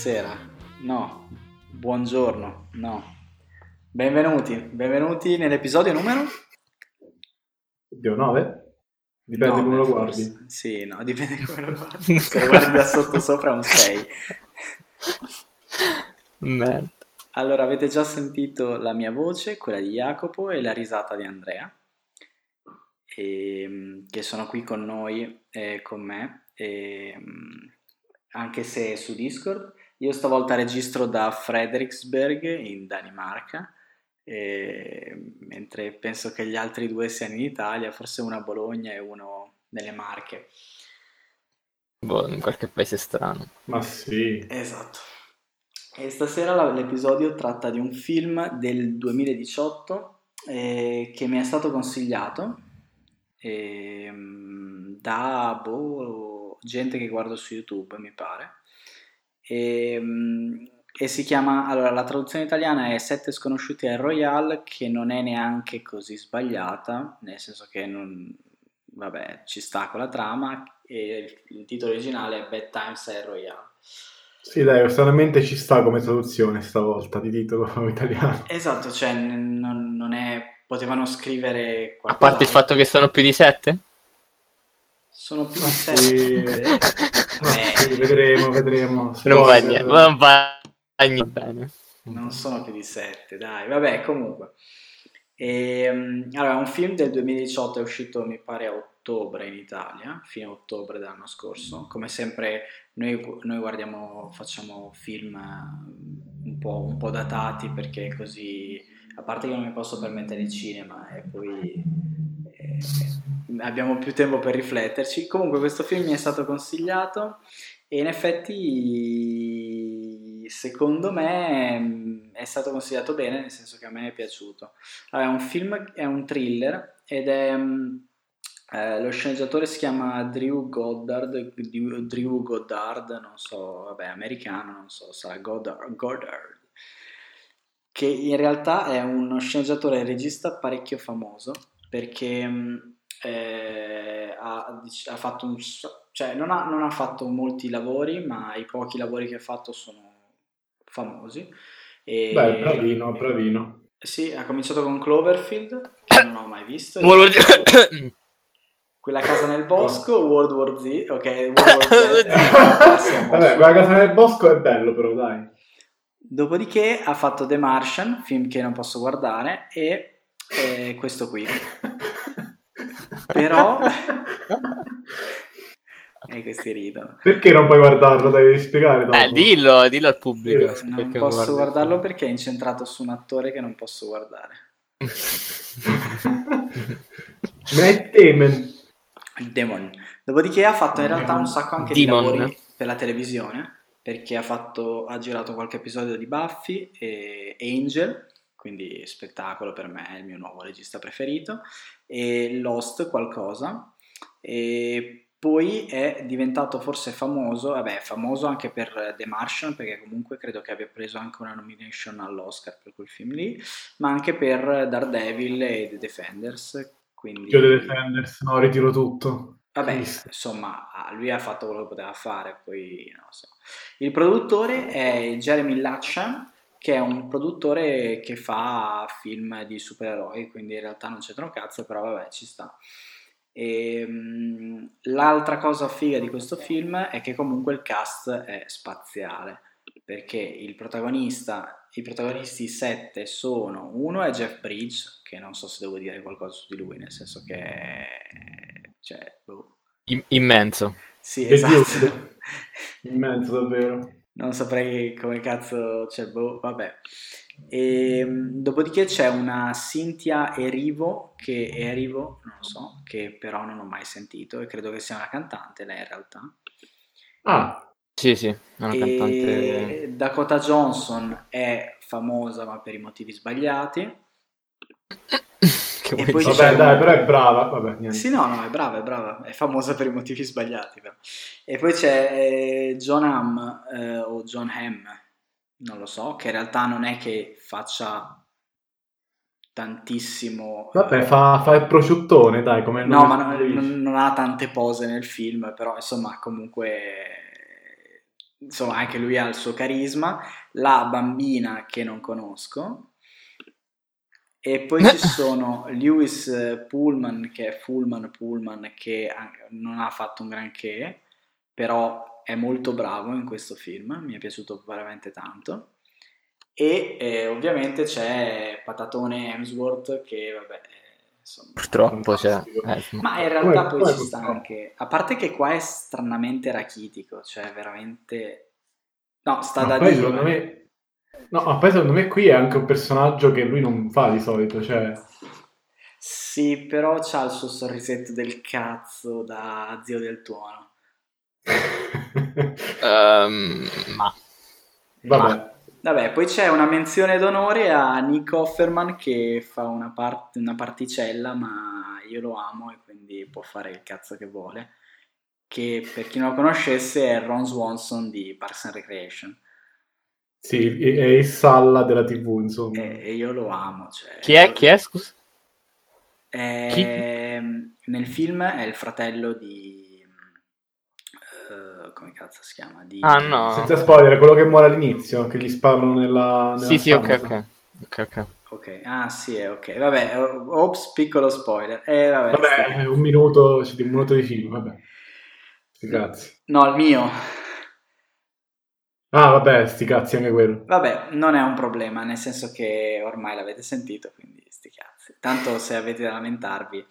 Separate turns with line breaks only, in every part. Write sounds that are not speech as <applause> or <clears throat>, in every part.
Buonasera, no, buongiorno, no. Benvenuti, benvenuti nell'episodio numero?
Oddio, 9? Dipende come lo guardi.
Sì, no, dipende come lo guardi. Se lo guardi da sotto sopra un 6.
Merda.
Allora, avete già sentito la mia voce, quella di Jacopo e la risata di Andrea, e, che sono qui con noi e con me, e, anche se su Discord. Io stavolta registro da Frederiksberg in Danimarca, e, mentre penso che gli altri due siano in Italia, forse uno a Bologna e uno nelle Marche.
Boh, in qualche paese strano.
Ma sì.
Esatto. E stasera l'episodio tratta di un film del 2018 eh, che mi è stato consigliato eh, da boh, gente che guardo su YouTube, mi pare. E, e, si chiama, allora la traduzione italiana è Sette sconosciuti al Royale, che non è neanche così sbagliata, nel senso che non, vabbè, ci sta con la trama, e il, il titolo originale è Bad Times al Royale.
Sì, dai, personalmente ci sta come traduzione stavolta di titolo <laughs> italiano.
Esatto, cioè non, non è... potevano scrivere
A parte il fatto che sono più di sette?
Sono più di sette.
Sì. sì, <laughs> vedremo, vedremo.
Non va niente, non va niente bene.
Non sono più di sette, dai, vabbè, comunque. E, allora, un film del 2018 è uscito, mi pare, a ottobre in Italia, fine ottobre dell'anno scorso. Come sempre noi, noi guardiamo, facciamo film eh, un po', un po', datati perché così, a parte che non mi posso permettere il cinema e poi eh, abbiamo più tempo per rifletterci. Comunque questo film mi è stato consigliato e in effetti secondo me è stato consigliato bene, nel senso che a me è piaciuto. Allora, è un film, è un thriller ed è eh, lo sceneggiatore si chiama Drew Goddard, Drew Goddard, non so, vabbè, americano, non so, sarà Goddard, Goddard, che in realtà è uno sceneggiatore e regista parecchio famoso perché eh, ha, ha, fatto un, cioè non ha, non ha fatto molti lavori, ma i pochi lavori che ha fatto sono famosi.
E, Beh, bravino, bravino.
Sì, ha cominciato con Cloverfield, che non ho mai visto. <coughs> Quella casa nel bosco, World War Z, ok, World War
Z. <laughs> Vabbè, quella casa nel bosco è bello però, dai.
Dopodiché ha fatto The Martian, film che non posso guardare, e eh, questo qui. <laughs> però... <laughs> e questi ridono.
Perché non puoi guardarlo? Devi spiegare. Dopo.
Eh, dillo, dillo al pubblico.
Eh, non posso guardarlo perché è incentrato su un attore che non posso guardare. <laughs>
Matt Damon.
Demon. Dopodiché ha fatto in realtà un sacco anche Demon. di lavori per la televisione, perché ha, fatto, ha girato qualche episodio di Buffy e Angel, quindi spettacolo per me, è il mio nuovo regista preferito, e Lost qualcosa, e poi è diventato forse famoso, vabbè famoso anche per The Martian, perché comunque credo che abbia preso anche una nomination all'Oscar per quel film lì, ma anche per Daredevil e The Defenders, quindi...
Io The Defenders, no, ritiro tutto.
Vabbè, insomma, lui ha fatto quello che poteva fare, poi non so. Il produttore è Jeremy Latcham, che è un produttore che fa film di supereroi, quindi in realtà non c'entra un cazzo, però vabbè, ci sta. E, um, l'altra cosa figa di questo film è che comunque il cast è spaziale, perché il protagonista i protagonisti sette sono uno è Jeff Bridge che non so se devo dire qualcosa su di lui nel senso che cioè, boh.
immenso
sì esatto
immenso davvero
non saprei come cazzo cioè, boh, vabbè e, ehm, dopodiché c'è una Cynthia Erivo che è Erivo non lo so che però non ho mai sentito e credo che sia una cantante lei in realtà
ah
sì, sì, è una e cantante.
Dakota Johnson è famosa ma per i motivi sbagliati. <coughs>
che e poi vabbè, dai, però è brava. Vabbè,
sì, no, no, è brava, è brava, è famosa per i motivi sbagliati. Però. E poi c'è eh, John Hamm eh, o John Hamm, non lo so, che in realtà non è che faccia tantissimo.
Vabbè, fa, fa il prosciuttone, dai, come
No, ma non, non, non ha tante pose nel film, però insomma, comunque insomma anche lui ha il suo carisma, la bambina che non conosco, e poi ci <laughs> sono Lewis Pullman, che è Pullman Pullman, che non ha fatto un granché, però è molto bravo in questo film, mi è piaciuto veramente tanto. E eh, ovviamente c'è Patatone Hemsworth che vabbè insomma,
purtroppo c'è eh,
ma in realtà poi ci sta anche a parte che qua è stranamente rachitico cioè veramente no sta da
poi
dire
secondo me no ma poi secondo me qui è anche un personaggio che lui non fa di solito cioè
sì però c'ha il suo sorrisetto del cazzo da zio del tuono
um, <laughs> ma
vabbè
ma Vabbè, poi c'è una menzione d'onore a Nick Offerman che fa una, part- una particella, ma io lo amo e quindi può fare il cazzo che vuole. Che per chi non lo conoscesse è Ron Swanson di Parks and Recreation.
Sì, è il Salla della TV, insomma.
E, e io lo amo. Cioè,
chi è? Chi è, scusa?
È... Chi? Nel film è il fratello di come cazzo si chiama? Di...
Ah no.
Senza spoiler, quello che muore all'inizio, che gli sparano nella... nella
sì, sì, ok, ok. Ok, ok.
Ok, ah sì, ok, vabbè, ops, piccolo spoiler. Eh, vabbè,
vabbè un minuto, cioè, un minuto di film, vabbè. Grazie.
No, il mio.
Ah, vabbè, sti cazzi anche quello.
Vabbè, non è un problema, nel senso che ormai l'avete sentito, quindi sti cazzi. Tanto se avete da lamentarvi.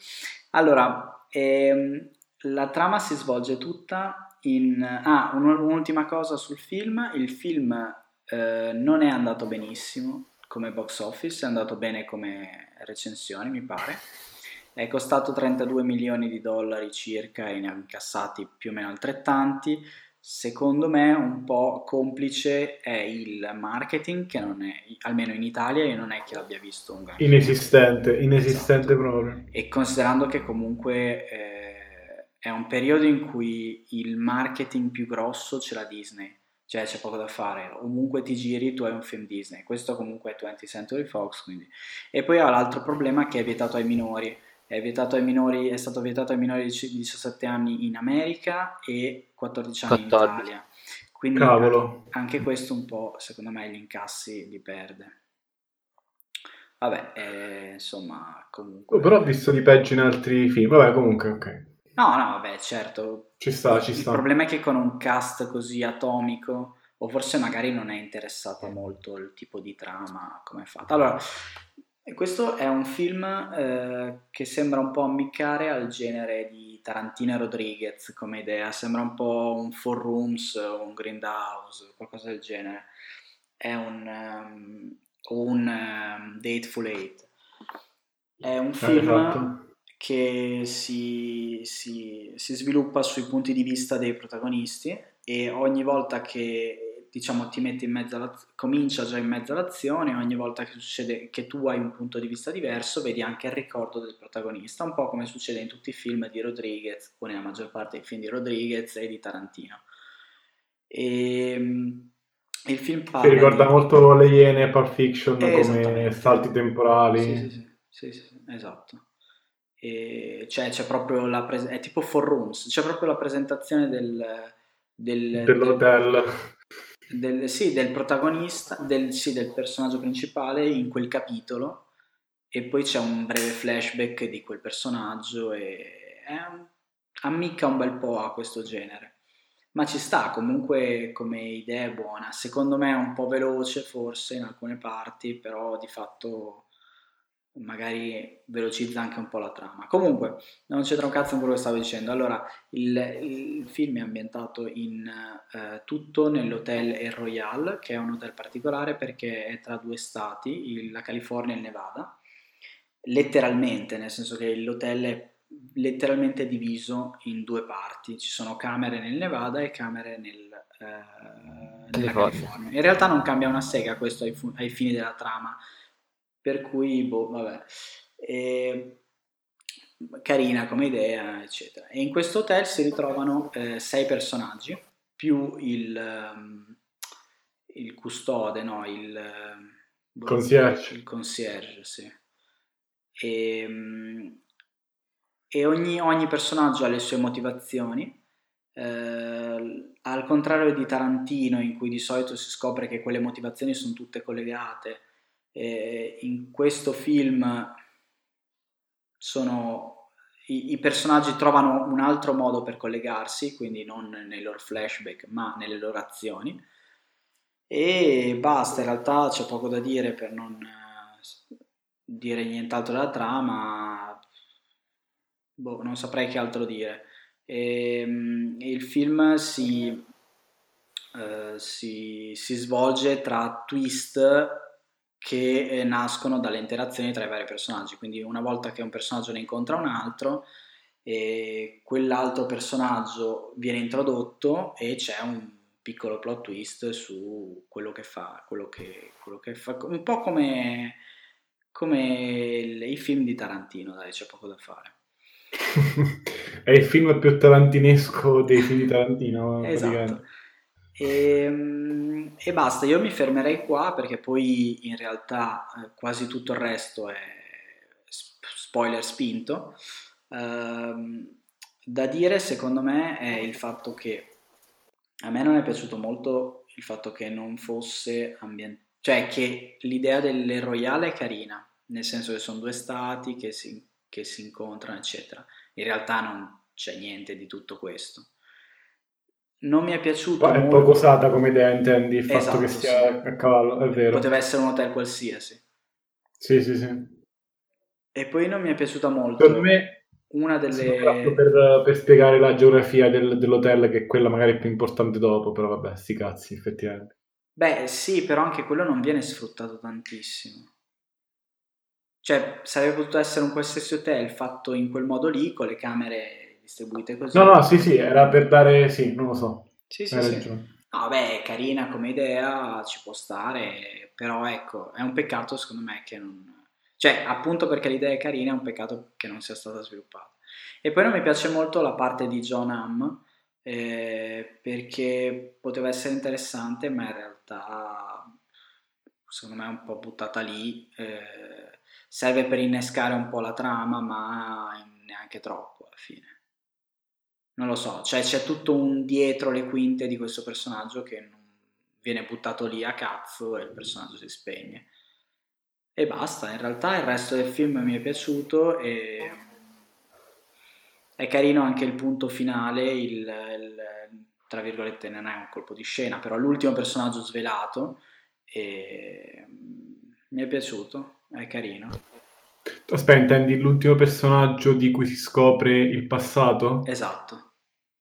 Allora, ehm, la trama si svolge tutta in... Ah, un'ultima cosa sul film, il film eh, non è andato benissimo come box office, è andato bene come recensioni mi pare, è costato 32 milioni di dollari circa e ne ha incassati più o meno altrettanti, secondo me un po' complice è il marketing che non è, almeno in Italia io non è che l'abbia visto un grande
inesistente, inesistente
esatto.
proprio.
E considerando che comunque eh, è un periodo in cui il marketing più grosso ce l'ha Disney, cioè c'è poco da fare, ovunque ti giri tu hai un film Disney, questo comunque è 20th Century Fox, quindi. E poi ha l'altro problema che è vietato ai minori, è, vietato ai minori, è stato vietato ai minori di 17 anni in America e 14 anni 14. in Italia. Quindi
Cavolo.
anche questo un po', secondo me, gli incassi li perde. Vabbè, eh, insomma, comunque...
Oh, però ho visto di peggio in altri film, vabbè, comunque, ok.
No, no, vabbè, certo.
Ci sta, ci sta.
Il problema è che con un cast così atomico, o forse magari non è interessato molto il tipo di trama, come è fatto. Allora, questo è un film eh, che sembra un po' ammiccare al genere di Tarantino e Rodriguez come idea, sembra un po' un Four Rooms un Grindhouse, qualcosa del genere. È un, um, un um, Dateful Eight. È un film... Esatto che si, si, si, sviluppa sui punti di vista dei protagonisti e ogni volta che diciamo ti metti in mezzo alla, comincia già in mezzo all'azione ogni volta che succede che tu hai un punto di vista diverso vedi anche il ricordo del protagonista un po' come succede in tutti i film di Rodriguez o nella maggior parte dei film di Rodriguez e di Tarantino. E, ehm, il film parla
si ricorda di... molto le Iene e Pulp Fiction come salti temporali.
Sì, sì, sì, sì esatto. E cioè c'è proprio la pres- è tipo for rooms, c'è proprio la presentazione del, del
dell'hotel.
del, del, sì, del protagonista del, sì, del personaggio principale in quel capitolo e poi c'è un breve flashback di quel personaggio e è, ammicca un bel po' a questo genere. Ma ci sta comunque come idea è buona. Secondo me è un po' veloce forse in alcune parti però di fatto magari velocizza anche un po' la trama. Comunque, non c'entra un cazzo con quello che stavo dicendo. Allora, il, il film è ambientato in eh, tutto nell'hotel El Royal, che è un hotel particolare perché è tra due stati, il, la California e il Nevada. Letteralmente, nel senso che l'hotel è letteralmente diviso in due parti. Ci sono camere nel Nevada e camere nel, eh, nella California. In realtà non cambia una sega questo ai, fu- ai fini della trama per cui, boh, vabbè. E, carina come idea, eccetera. E in questo hotel si ritrovano eh, sei personaggi, più il, um, il custode, no, il...
Boh, concierge.
Il concierge, sì. E, e ogni, ogni, personaggio ha le sue motivazioni. Eh, al contrario di Tarantino, in cui di solito si scopre che quelle motivazioni sono tutte collegate, eh, in questo film sono, i, i, personaggi trovano un altro modo per collegarsi, quindi non nei loro flashback, ma nelle loro azioni. E basta, in realtà c'è poco da dire per non eh, dire nient'altro della trama. Boh, non saprei che altro dire. E, ehm, il film si, uh, si, si, svolge tra twist che eh, nascono dalle interazioni tra i vari personaggi. Quindi una volta che un personaggio ne incontra un altro, e quell'altro personaggio viene introdotto e c'è un piccolo plot twist su quello che fa, quello che, quello che fa, un po' come, come i film di Tarantino, dai, c'è poco da fare. <laughs>
è il film più tarantinesco dei film di Tarantino.
esatto. E, ehm, e, basta, io mi fermerei qua perché poi in realtà eh, quasi tutto il resto è spoiler spinto. Uh, da dire secondo me è il fatto che a me non è piaciuto molto il fatto che non fosse ambientato, cioè che l'idea delle royale è carina, nel senso che sono due stati che si che si incontrano, eccetera. In realtà non c'è niente di tutto questo. Non mi è piaciuto.
è poco usata come idea, intendi il esatto, fatto che sia sì. a cavallo, è vero.
Poteva essere un hotel qualsiasi.
Sì, sì, sì.
E poi non mi è piaciuta molto.
Per me
una delle...
Per, per, spiegare la geografia del, dell'hotel, che è quella magari più importante dopo, però vabbè, sti cazzi, effettivamente.
Beh, sì, però anche quello non viene sfruttato tantissimo. Cioè, sarebbe potuto essere un qualsiasi hotel fatto in quel modo lì, con le camere distribuite così.
No, no, sì, sì, era per dare, sì, non lo so.
Sì, sì, sì. No, beh, carina come idea, ci può stare, però ecco, è un peccato secondo me che non... Cioè, appunto perché l'idea è carina, è un peccato che non sia stata sviluppata. E poi non mi piace molto la parte di John Hamm, eh, perché poteva essere interessante, ma in realtà secondo me è un po' buttata lì. Eh, serve per innescare un po' la trama, ma neanche troppo alla fine. Non lo so, cioè c'è tutto un dietro le quinte di questo personaggio che viene buttato lì a cazzo e il personaggio si spegne. E basta, in realtà il resto del film mi è piaciuto e è carino anche il punto finale, il, il, tra virgolette non è un colpo di scena, però l'ultimo personaggio svelato e mi è piaciuto. È carino.
Aspetta, intendi l'ultimo personaggio di cui si scopre il passato?
Esatto.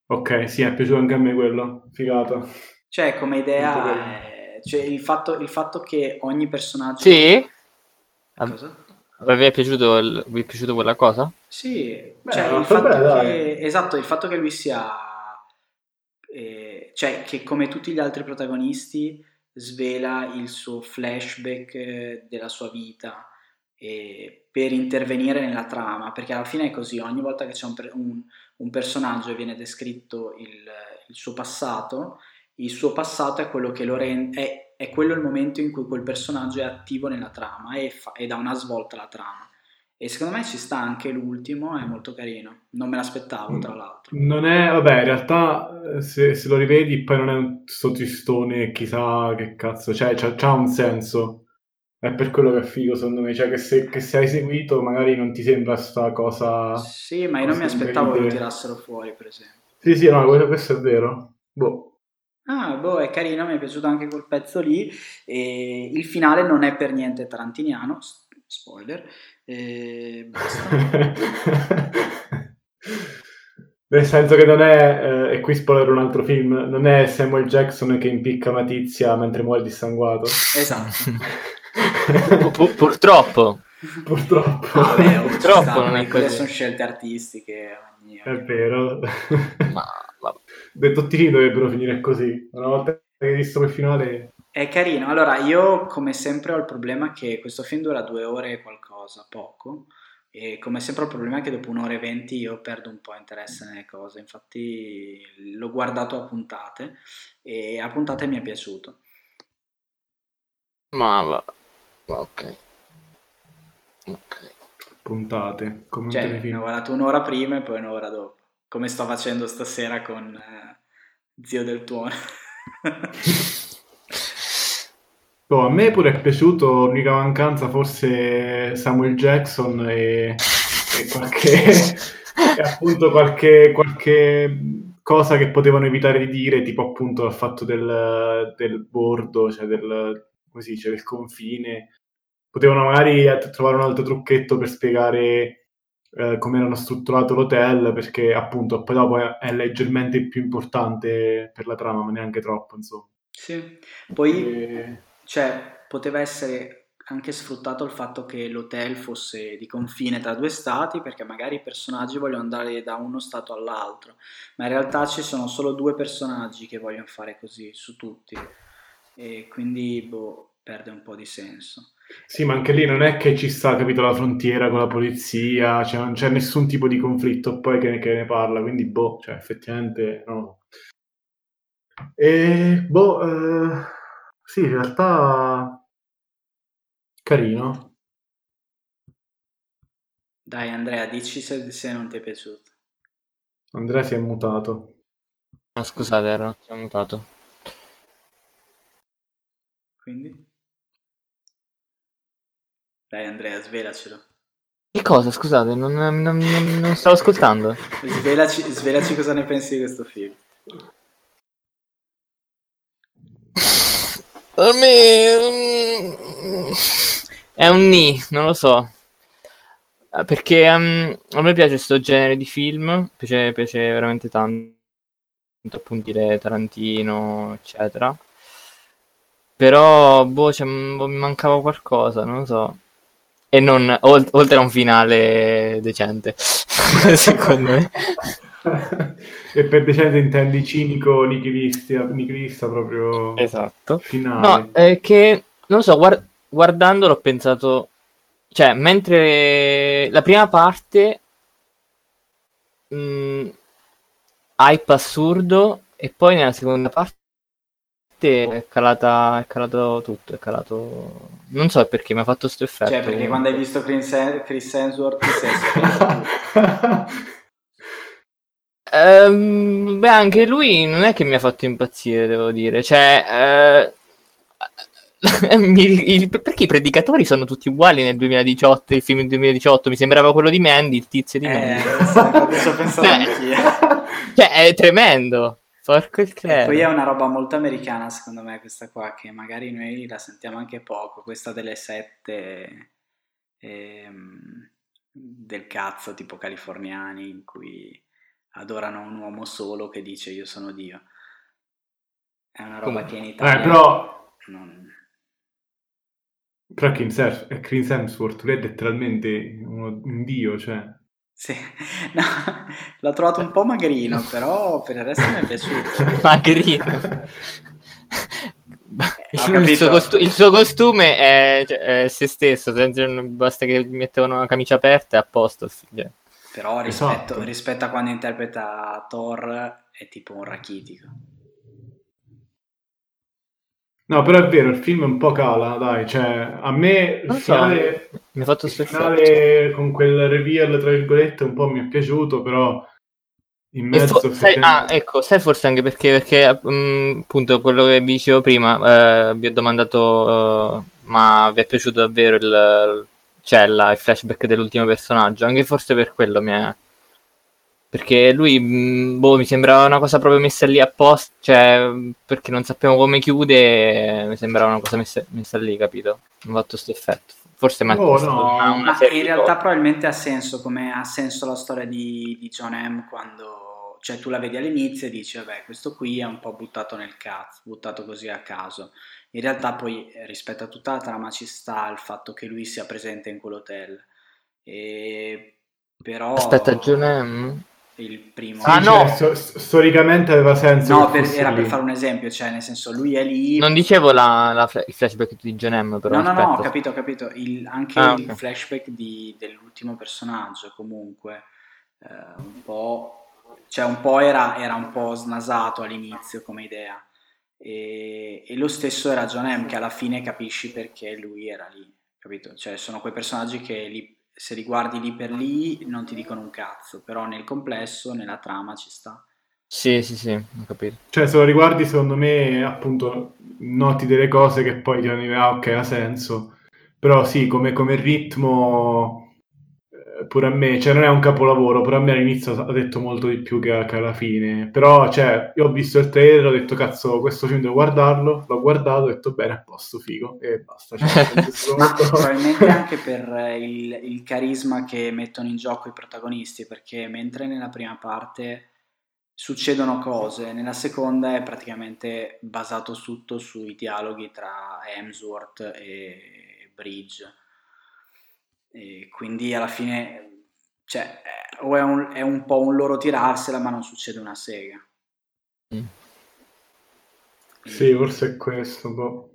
Ok, sì, è piaciuto anche a me quello. Figata.
Cioè, come idea, è... cioè, il, fatto, il fatto che ogni personaggio...
Sì? Cosa? Vi è piaciuto, il... Vi è piaciuto quella cosa?
Sì, Beh, cioè, il fatto bella, che... esatto, il fatto che lui sia... Eh, cioè, che come tutti gli altri protagonisti svela il suo flashback eh, della sua vita per intervenire nella trama, perché alla fine è così, ogni volta che c'è un, un, un personaggio e viene descritto il, il, suo passato, il suo passato è quello che lo rende, è, è quello il momento in cui quel personaggio è attivo nella trama e, fa, e dà una svolta alla trama. E secondo me ci sta anche l'ultimo, è molto carino. Non me l'aspettavo, tra l'altro.
Non è, vabbè, in realtà eh, se, se lo rivedi poi non è un sottistone, chissà che cazzo, cioè c'ha, un senso. È per quello che è figo, secondo me. Cioè, che se, che se hai seguito, magari non ti sembra sta cosa.
Sì, ma io non mi aspettavo che lo tirassero fuori, per esempio.
Sì, sì, no, questo è vero. Boh.
Ah, boh, è carino, mi è piaciuto anche quel pezzo lì. E il finale non è per niente tarantiniano, spoiler, e basta. <laughs>
Nel senso che non è, eh, e qui spoiler un altro film, non è Samuel Jackson che impicca una tizia mentre muore dissanguato.
Esatto. <laughs>
Pur, purtroppo.
Purtroppo.
Vabbè, <laughs> purtroppo non è quelle sono scelte artistiche.
Ogni, ogni... È vero. Ma, ma... tutti i dovrebbero finire così. Una volta che hai visto quel finale...
È carino. Allora, io come sempre ho il problema che questo film dura due ore e qualcosa, poco. E come sempre ho il problema che dopo un'ora e venti io perdo un po' interesse nelle cose. Infatti l'ho guardato a puntate e a puntate mi è piaciuto.
Ma va. Ok.
Ok. Puntate. Come
cioè, ho guardato un'ora prima e poi un'ora dopo. Come sto facendo stasera con... Eh zio del tuono. <laughs>
Oh, a me pure è piaciuto, l'unica mancanza forse Samuel Jackson e, e qualche, e appunto qualche, qualche, cosa che potevano evitare di dire, tipo appunto il fatto del, del bordo, cioè del, come si dice, del confine. Potevano magari trovare un altro trucchetto per spiegare eh, come erano strutturato l'hotel, perché appunto poi dopo è, è leggermente più importante per la trama, ma neanche troppo, insomma.
Sì, poi... E cioè, poteva essere anche sfruttato il fatto che l'hotel fosse di confine tra due stati, perché magari i personaggi vogliono andare da uno stato all'altro, ma in realtà ci sono solo due personaggi che vogliono fare così su tutti, e quindi boh, perde un po' di senso.
Sì, ma anche lì non è che ci sta, capito, la frontiera con la polizia, cioè non c'è nessun tipo di conflitto poi che, che ne parla, quindi boh, cioè effettivamente no. E boh... Eh sì, in realtà carino.
Dai Andrea, dici se, se non ti è piaciuto.
Andrea si è mutato.
No, scusate, ero si è mutato.
Quindi? Dai Andrea, svelacelo.
Che cosa? Scusate, non, non, non, non stavo ascoltando. <laughs>
Svelaci, svelaci cosa ne pensi di questo film.
Per me mm, è un ni, non lo so. Eh, perché um, a me piace questo genere di film, piace, piace veramente tanto, appunto dire Tarantino, eccetera. Però, boh, cioè, boh, mi mancava qualcosa, non lo so. E non, oltre a un finale decente, <laughs> secondo me.
e per decente intendi cinico nichilista proprio
esatto
finale.
no è che non so guard- guardandolo ho pensato cioè mentre la prima parte mh, mm, hype assurdo e poi nella seconda parte è, calata, è calato tutto è calato non so perché mi ha fatto questo effetto
cioè perché quando hai visto Chris, Hemsworth sei <laughs>
Ehm, beh, anche lui non è che mi ha fatto impazzire, devo dire. Cioè, eh, <laughs> mi, perché i predicatori sono tutti uguali nel 2018, il film del 2018 mi sembrava quello di Mandy, il tizio di Mandy.
Eh, sto pensando
cioè, è tremendo. Porco il
credo. Poi è una roba molto americana, secondo me, questa qua, che magari noi la sentiamo anche poco, questa delle sette ehm, del cazzo, tipo californiani, in cui adorano un uomo solo che dice io sono Dio. È una roba Come? che in eh, Italia...
Eh, però... Non... Però Chris Hemsworth, lui è letteralmente uno, un dio, cioè...
Sì, <laughs> no, l'ho trovato un po' magrino, però per il resto mi è piaciuto. <laughs>
magrino? <laughs> il, suo costu- il, suo costume è, cioè, è se stesso, basta che mettevano una camicia aperta e a posto. Cioè.
Però rispetto, esatto. rispetto, a quando interpreta Thor è tipo un rachitico.
No, però è vero, il film è un po' cala, dai, cioè a me il finale,
so, mi ha fatto il
finale con quel reveal, tra virgolette, un po' mi è piaciuto, però in mezzo...
Fo- sai, ah, ecco, sai forse anche perché, perché um, appunto quello che vi dicevo prima, eh, vi ho domandato, uh, ma vi è piaciuto davvero il, c'è la, il flashback dell'ultimo personaggio, anche forse per quello mi è... Perché lui, mm, boh, mi sembrava una cosa proprio messa lì apposta, cioè, perché non sappiamo come chiude, mi sembrava una cosa messa, messa lì, capito? Non ha fatto questo effetto. Forse
oh, no. una, una in realtà probabilmente ha senso, come ha senso la storia di, di John M. quando cioè tu la vedi all'inizio e dici vabbè questo qui è un po' buttato nel cazzo, buttato così a caso in realtà poi eh, rispetto a tutta la trama ci sta il fatto che lui sia presente in quell'hotel. E... Però...
Aspetta, John
Il primo...
Ah, sì, no! Cioè, storicamente aveva senso.
No, per, era lì. per fare un esempio, cioè nel senso lui è lì...
Non dicevo la, la, il flashback di John M, però...
No, no, no, ho capito, ho capito. Il, anche ah, il okay. flashback di, dell'ultimo personaggio comunque eh, un po'... Cioè un po' era, era un po' snasato all'inizio come idea e, e, lo stesso era John M che alla fine capisci perché lui era lì, capito? Cioè sono quei personaggi che li, se li guardi lì per lì non ti dicono un cazzo, però nel complesso, nella trama ci sta.
Sì, sì, sì, ho capito.
Cioè, se lo riguardi, secondo me, appunto, noti delle cose che poi ti arrivi, ah, ok, ha senso. Però sì, come, come ritmo, pure a me, cioè non è un capolavoro, pure a me all'inizio ha detto molto di più che, che alla fine. Però, cioè, io ho visto il trailer, ho detto, cazzo, questo film devo guardarlo, l'ho guardato, ho detto, bene, a posto, figo, e basta. Cioè, <laughs>
Ma probabilmente anche per il, il carisma che mettono in gioco i protagonisti, perché mentre nella prima parte succedono cose, nella seconda è praticamente basato tutto sui dialoghi tra Hemsworth e Bridge. E quindi alla fine cioè, o è un, è un, po' un loro tirarsela, ma non succede una sega.
Mm. Sì, forse è questo. Boh.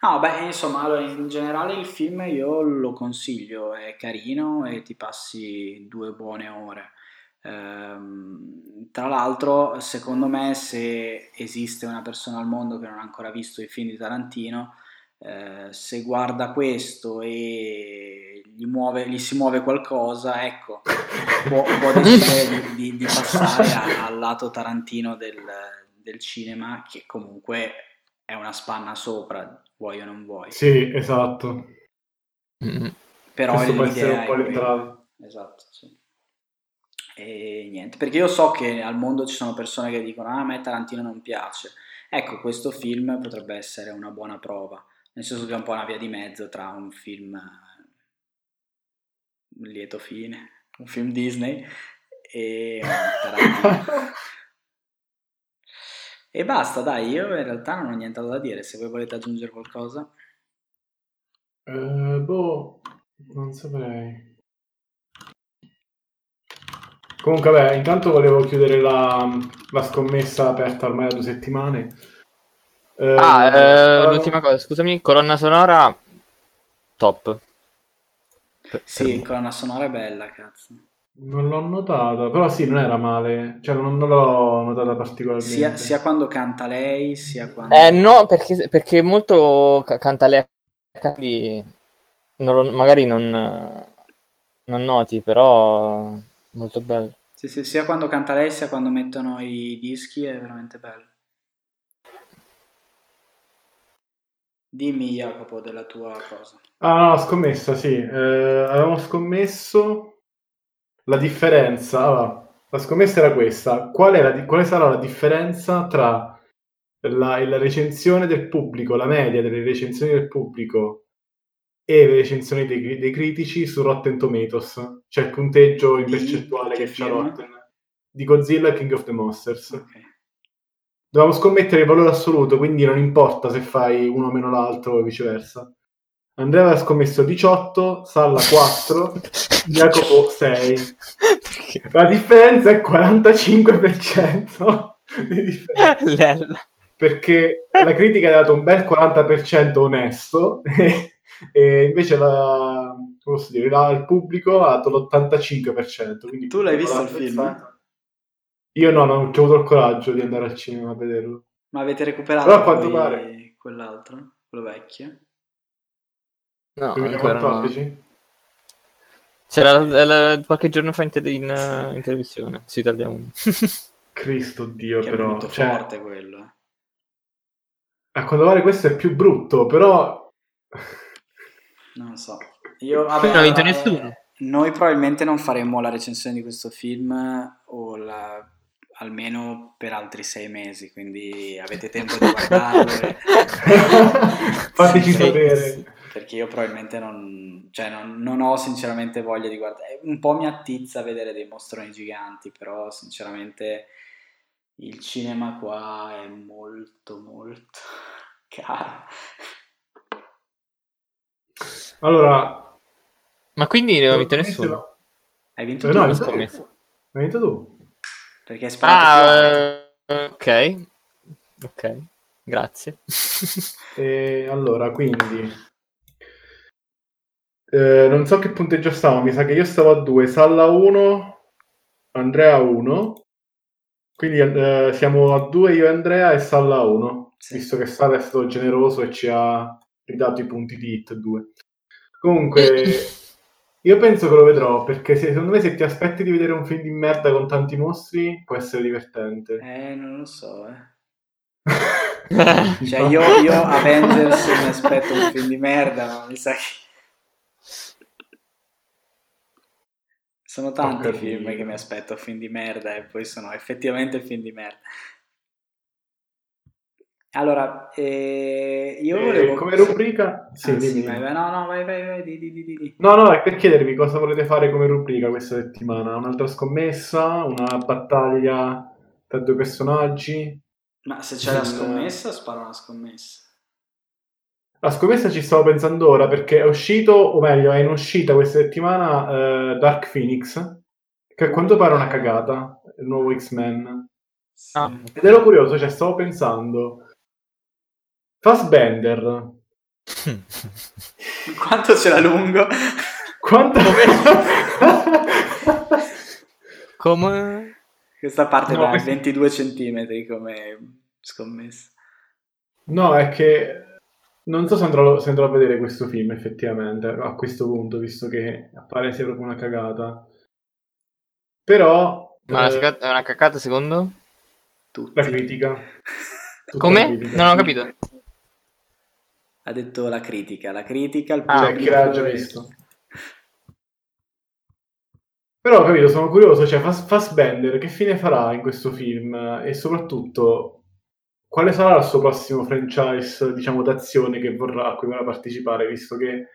No, beh, insomma, allora, in generale il film io lo consiglio, è carino e ti passi due buone ore. Ehm, tra l'altro, secondo me, se esiste una persona al mondo che non ha ancora visto i film di Tarantino, eh, se guarda questo e gli, muove, gli, si muove qualcosa, ecco, <laughs> può, può decidere di, di, di, passare a, al lato Tarantino del, del, cinema, che comunque è una spanna sopra, vuoi o non vuoi.
Sì, esatto.
Mm-hmm. Però Questo può essere un po' l'entrata. Esatto, sì. E niente, perché io so che al mondo ci sono persone che dicono ah, a me Tarantino non piace. Ecco, questo film potrebbe essere una buona prova, nel senso che è un po' una via di mezzo tra un film lieto fine, un film Disney e Tarantino. <laughs> e basta, dai, io in realtà non ho nient'altro da dire, se voi volete aggiungere qualcosa.
Uh, boh, non saprei. Comunque, beh, intanto volevo chiudere la, la scommessa aperta ormai da due settimane.
Eh, ah, eh, uh, l'ultima cosa, scusami, colonna sonora top.
Sì, colonna sonora è bella, cazzo.
Non l'ho notata, però sì, non era male, cioè non, non l'ho notata particolarmente.
Sia, sia, quando canta lei, sia quando...
Eh no, perché, perché molto canta lei, quindi non, magari non, non noti, però molto bello.
Sì, sì, sia quando canta lei sia quando mettono i dischi è veramente bello. Dimmi Jacopo della tua cosa.
Ah, no, scommessa, sì. Eh, avevamo scommesso la differenza. Allora, la scommessa era questa. Qual la, quale sarà la differenza tra la, la recensione del pubblico, la media delle recensioni del pubblico e le recensioni dei, dei, critici su Rotten Tomatoes, cioè il punteggio in percentuale che, che c'ha Rotten di Godzilla King of the Monsters. Okay. Dovevamo scommettere il valore assoluto, quindi non importa se fai uno o meno l'altro o viceversa. Andrea aveva scommesso 18, Salla 4, <laughs> Jacopo 6. La differenza è 45% di differenza. Perché la critica ha dato un bel 40% onesto <laughs> e invece la, posso dire, la, il pubblico ha dato l'85%.
tu l'hai visto il film?
Io no, non ho avuto il coraggio di andare al cinema a vederlo.
Ma avete recuperato
Però a quanto pare...
quell'altro? Quello vecchio?
No, 2014? No. C'era la, la, qualche giorno fa in, te, in, uh, in televisione su Italia 1. <laughs>
Cristo Dio,
che
però.
È molto cioè... forte quello. Eh.
A quanto pare questo è più brutto, però
non so. Io, vabbè, non ha vinto nessuno. Noi probabilmente non faremo la recensione di questo film o la, almeno per altri sei mesi, quindi avete tempo di guardarlo. e... <laughs>
Fateci sapere.
Perché io probabilmente non, cioè non, non, ho sinceramente voglia di guardare. Un po' mi attizza vedere dei mostroni giganti, però sinceramente il cinema qua è molto molto <laughs> caro.
Allora...
Ma quindi non ho vinto nessuno?
Hai vinto eh, tu? No,
hai vinto tu.
Perché hai sparato
ah, ok. Ok, grazie. <laughs>
e allora, quindi... Eh, non so che punteggio stavo, mi sa che io stavo a 2, Salla 1, Andrea 1. Quindi eh, siamo a 2 io e Andrea e Salla 1, sì. visto che Salla è stato generoso e ci ha ridato i punti di hit 2. Comunque, <laughs> Io penso che lo vedrò perché se- secondo me se ti aspetti di vedere un film di merda con tanti mostri può essere divertente.
Eh, non lo so, eh. <laughs> Cioè, io, io Avengers mi aspetto un film di merda, ma mi sa che... Sono tanti film che mi aspetto film di merda e poi sono effettivamente film di merda. Allora, eh, io
Eh,
volevo...
come rubrica? Sì,
Ah, sì, vai, vai, no, no, vai, vai, vai, di, di, di.
No, no, è per chiedervi cosa volete fare come rubrica questa settimana. Un'altra scommessa? Una battaglia tra due personaggi?
Ma se c'è la
Il-
scommessa, sparo una scommessa.
La scommessa ci stavo pensando ora perché è uscito, o meglio, è in uscita questa settimana eh, Dark Phoenix, che a quanto pare è una cagata, il nuovo X-Men.
Sì.
Ah.
Ed ero curioso, cioè stavo pensando... Fassbender, <laughs>
Quanto ce l'ha lungo?
quanto... <laughs>
Come?
Questa parte
No,
da
questo-
22 centimetri come scommessa.
No, è che non so se andrò, se andrò a vedere questo film effettivamente a questo punto, visto che appare sia proprio una cagata. Però
Ma
eh,
è una cacata secondo?
Tutti.
la critica. <laughs> Tutta
Come?
la critica.
Non ho capito.
Ha detto la critica, la critica, il
Ah,
pubblico
chi l'ha già visto. Però ho capito, sono curioso, cioè Fass- Fassbender che fine farà in questo film e soprattutto quale sarà il suo prossimo franchise, diciamo, d'azione che vorrà, a cui vorrà partecipare, visto che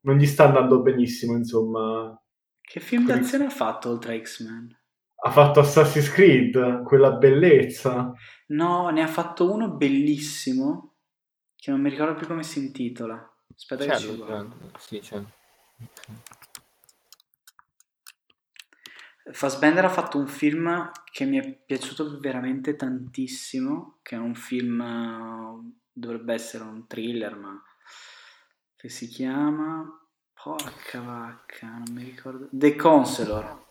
non gli sta andando benissimo, insomma.
Che film d'azione ha fatto oltre a X-Men?
Ha fatto Assassin's Creed, quella bellezza.
No, ne ha fatto uno bellissimo che non mi ricordo più come si intitola. Aspetta che
C'è
ci
lui,
guardo.
Sì, c'è.
Fassbender ha fatto un film che mi è piaciuto veramente tantissimo, che è un film, eh, dovrebbe essere un thriller, ma che si chiama... Porca vacca, non mi ricordo. The Counselor.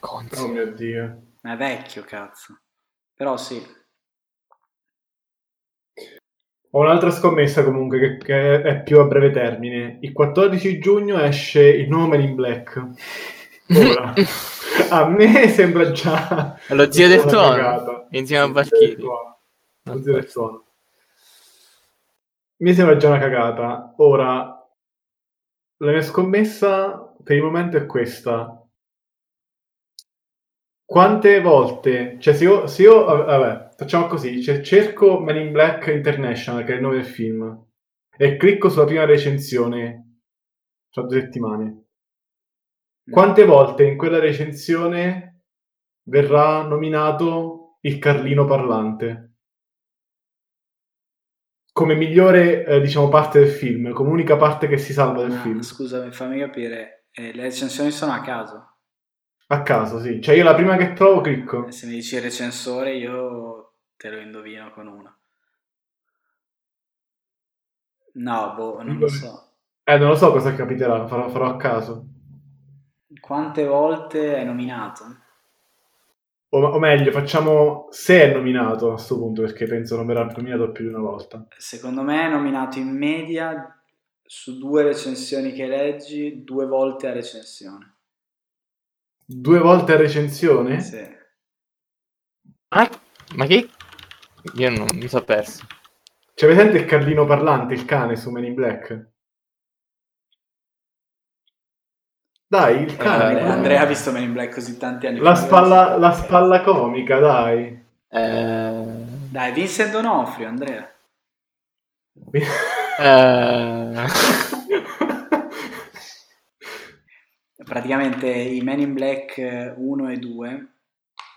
Conzi.
Oh mio Dio.
Ma è vecchio, cazzo. Però sì.
Ho un'altra scommessa comunque che, che è più a breve termine. Il 14 giugno esce il nuovo Men in Black. Ora. <laughs> a me sembra già...
Lo zio del
cagata.
insieme a Valkyrie.
Lo zio del tuono. Lo zio del tuono. Mi sembra già una cagata. Ora, la mia scommessa per il momento è questa. Quante volte, cioè se io, se io vabbè, facciamo così, cioè, cerco Men in Black International, che è il nome del film, e clicco sulla prima recensione, tra due settimane. Quante volte in quella recensione verrà nominato il Carlino parlante? Come migliore, eh, diciamo, parte del film, come unica parte che si salva del
Ma,
film.
scusami, fammi capire. eh, le recensioni sono a caso.
A caso, sì. Cioè io la prima che trovo clicco.
Se mi dici recensore, io te lo indovino con una. No, boh, non lo so.
Eh, non lo so cosa capiterà, farò, farò a caso.
Quante volte è nominato?
O, o meglio, facciamo se è nominato a questo punto, perché penso non verrà nominato più di una volta.
Secondo me è nominato in media su due recensioni che leggi, due volte a recensione.
Due volte a recensione?
Sì.
Ah, ma che? Io non mi sono perso.
C'è presente il Carlino parlante, il cane su Men in Black? Dai, il
Eh,
cane.
Andrea,
quello-
Andrea ha visto Men in Black così tanti anni
La
fa.
spalla, la spalla comica, dai.
Eh...
Dai, Vincent D'Onofrio, Andrea.
eh, <laughs>
Praticamente i Men in Black 1 e 2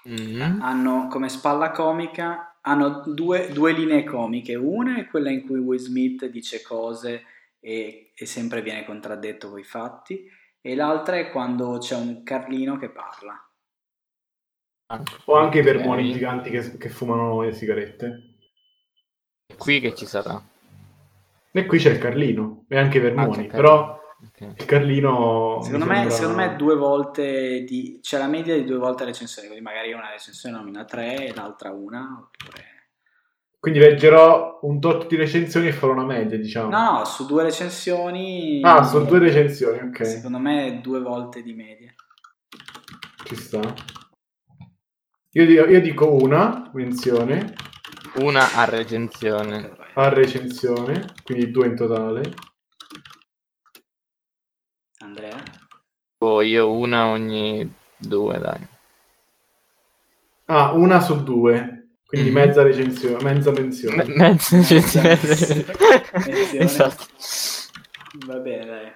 mm,
hanno come spalla comica hanno due, due linee comiche una è quella in cui Will Smith dice cose e, e sempre viene contraddetto coi fatti e l'altra è quando c'è un Carlino che parla
o anche i
ok.
vermoni giganti che, che fumano le sigarette.
Qui che ci sarà?
E qui c'è il Carlino e anche i vermoni,
Anche
però
Ok.
il Carlino...
secondo me,
sembra-
secondo me due volte di, c'è la media di due volte recensione quindi magari una recensione nomina tre e l'altra una oppure
Quindi leggerò un tot di recensioni e farò una media, diciamo.
No, no, su due recensioni...
Ah, su due recensioni, ok.
Secondo me due volte di media.
Ci sta. Io dico, io dico una menzione.
Una a recensione.
A recensione, quindi due in totale.
Andrea?
Poi io una ogni due, dai.
Ah, una su due. Quindi
Mhm.
mezza recensione, mezza menzione.
Me- mezza recensione.
Menzione.
esatto.
Va bene, dai.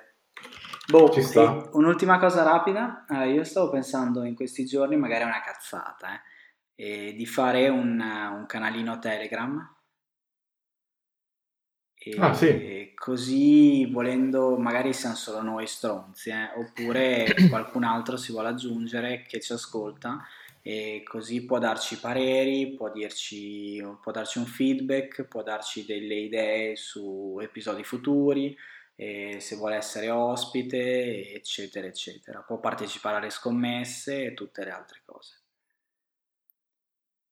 Boh,
Ci sta.
un'ultima cosa rapida. Allora, io stavo pensando in questi giorni, magari è una cazzata, eh, di fare un, un canalino Telegram. E,
Ah, sì.
così volendo, magari siamo solo noi stronzi, eh, oppure <clears throat> qualcun altro si vuole aggiungere che ci ascolta e così può darci pareri, può, dirci, può darci un feedback, può darci delle idee su episodi futuri, se vuole essere ospite, eccetera, eccetera. Può partecipare alle scommesse e tutte le altre cose.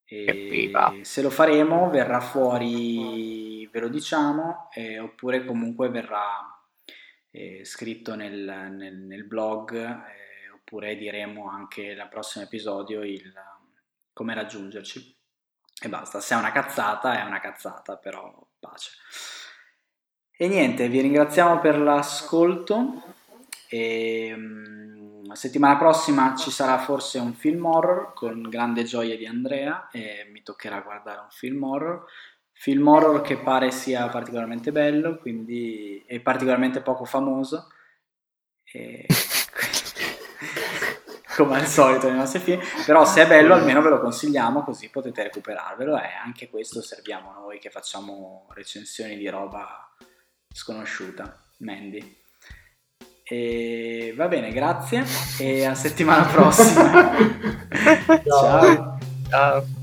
E se lo faremo verrà fuori, ve lo diciamo, eh, oppure comunque verrà eh, scritto nel, nel- nel blog, eh, oppure diremo anche nel prossimo episodio il, come raggiungerci. E basta, se è una cazzata è una cazzata, però pace. E niente, vi ringraziamo per l'ascolto. E, mm, la settimana prossima ci sarà forse un film horror con grande gioia di Andrea e mi toccherà guardare un film horror. Film horror che pare sia particolarmente bello, quindi è particolarmente poco famoso. E... <laughs> Come al solito nei nostri film, però se è bello almeno ve lo consigliamo così potete recuperarvelo e anche questo serviamo noi che facciamo recensioni di roba sconosciuta, Mandy. E va bene, grazie e a settimana prossima. <laughs>
Ciao.
Ciao.
Ciao.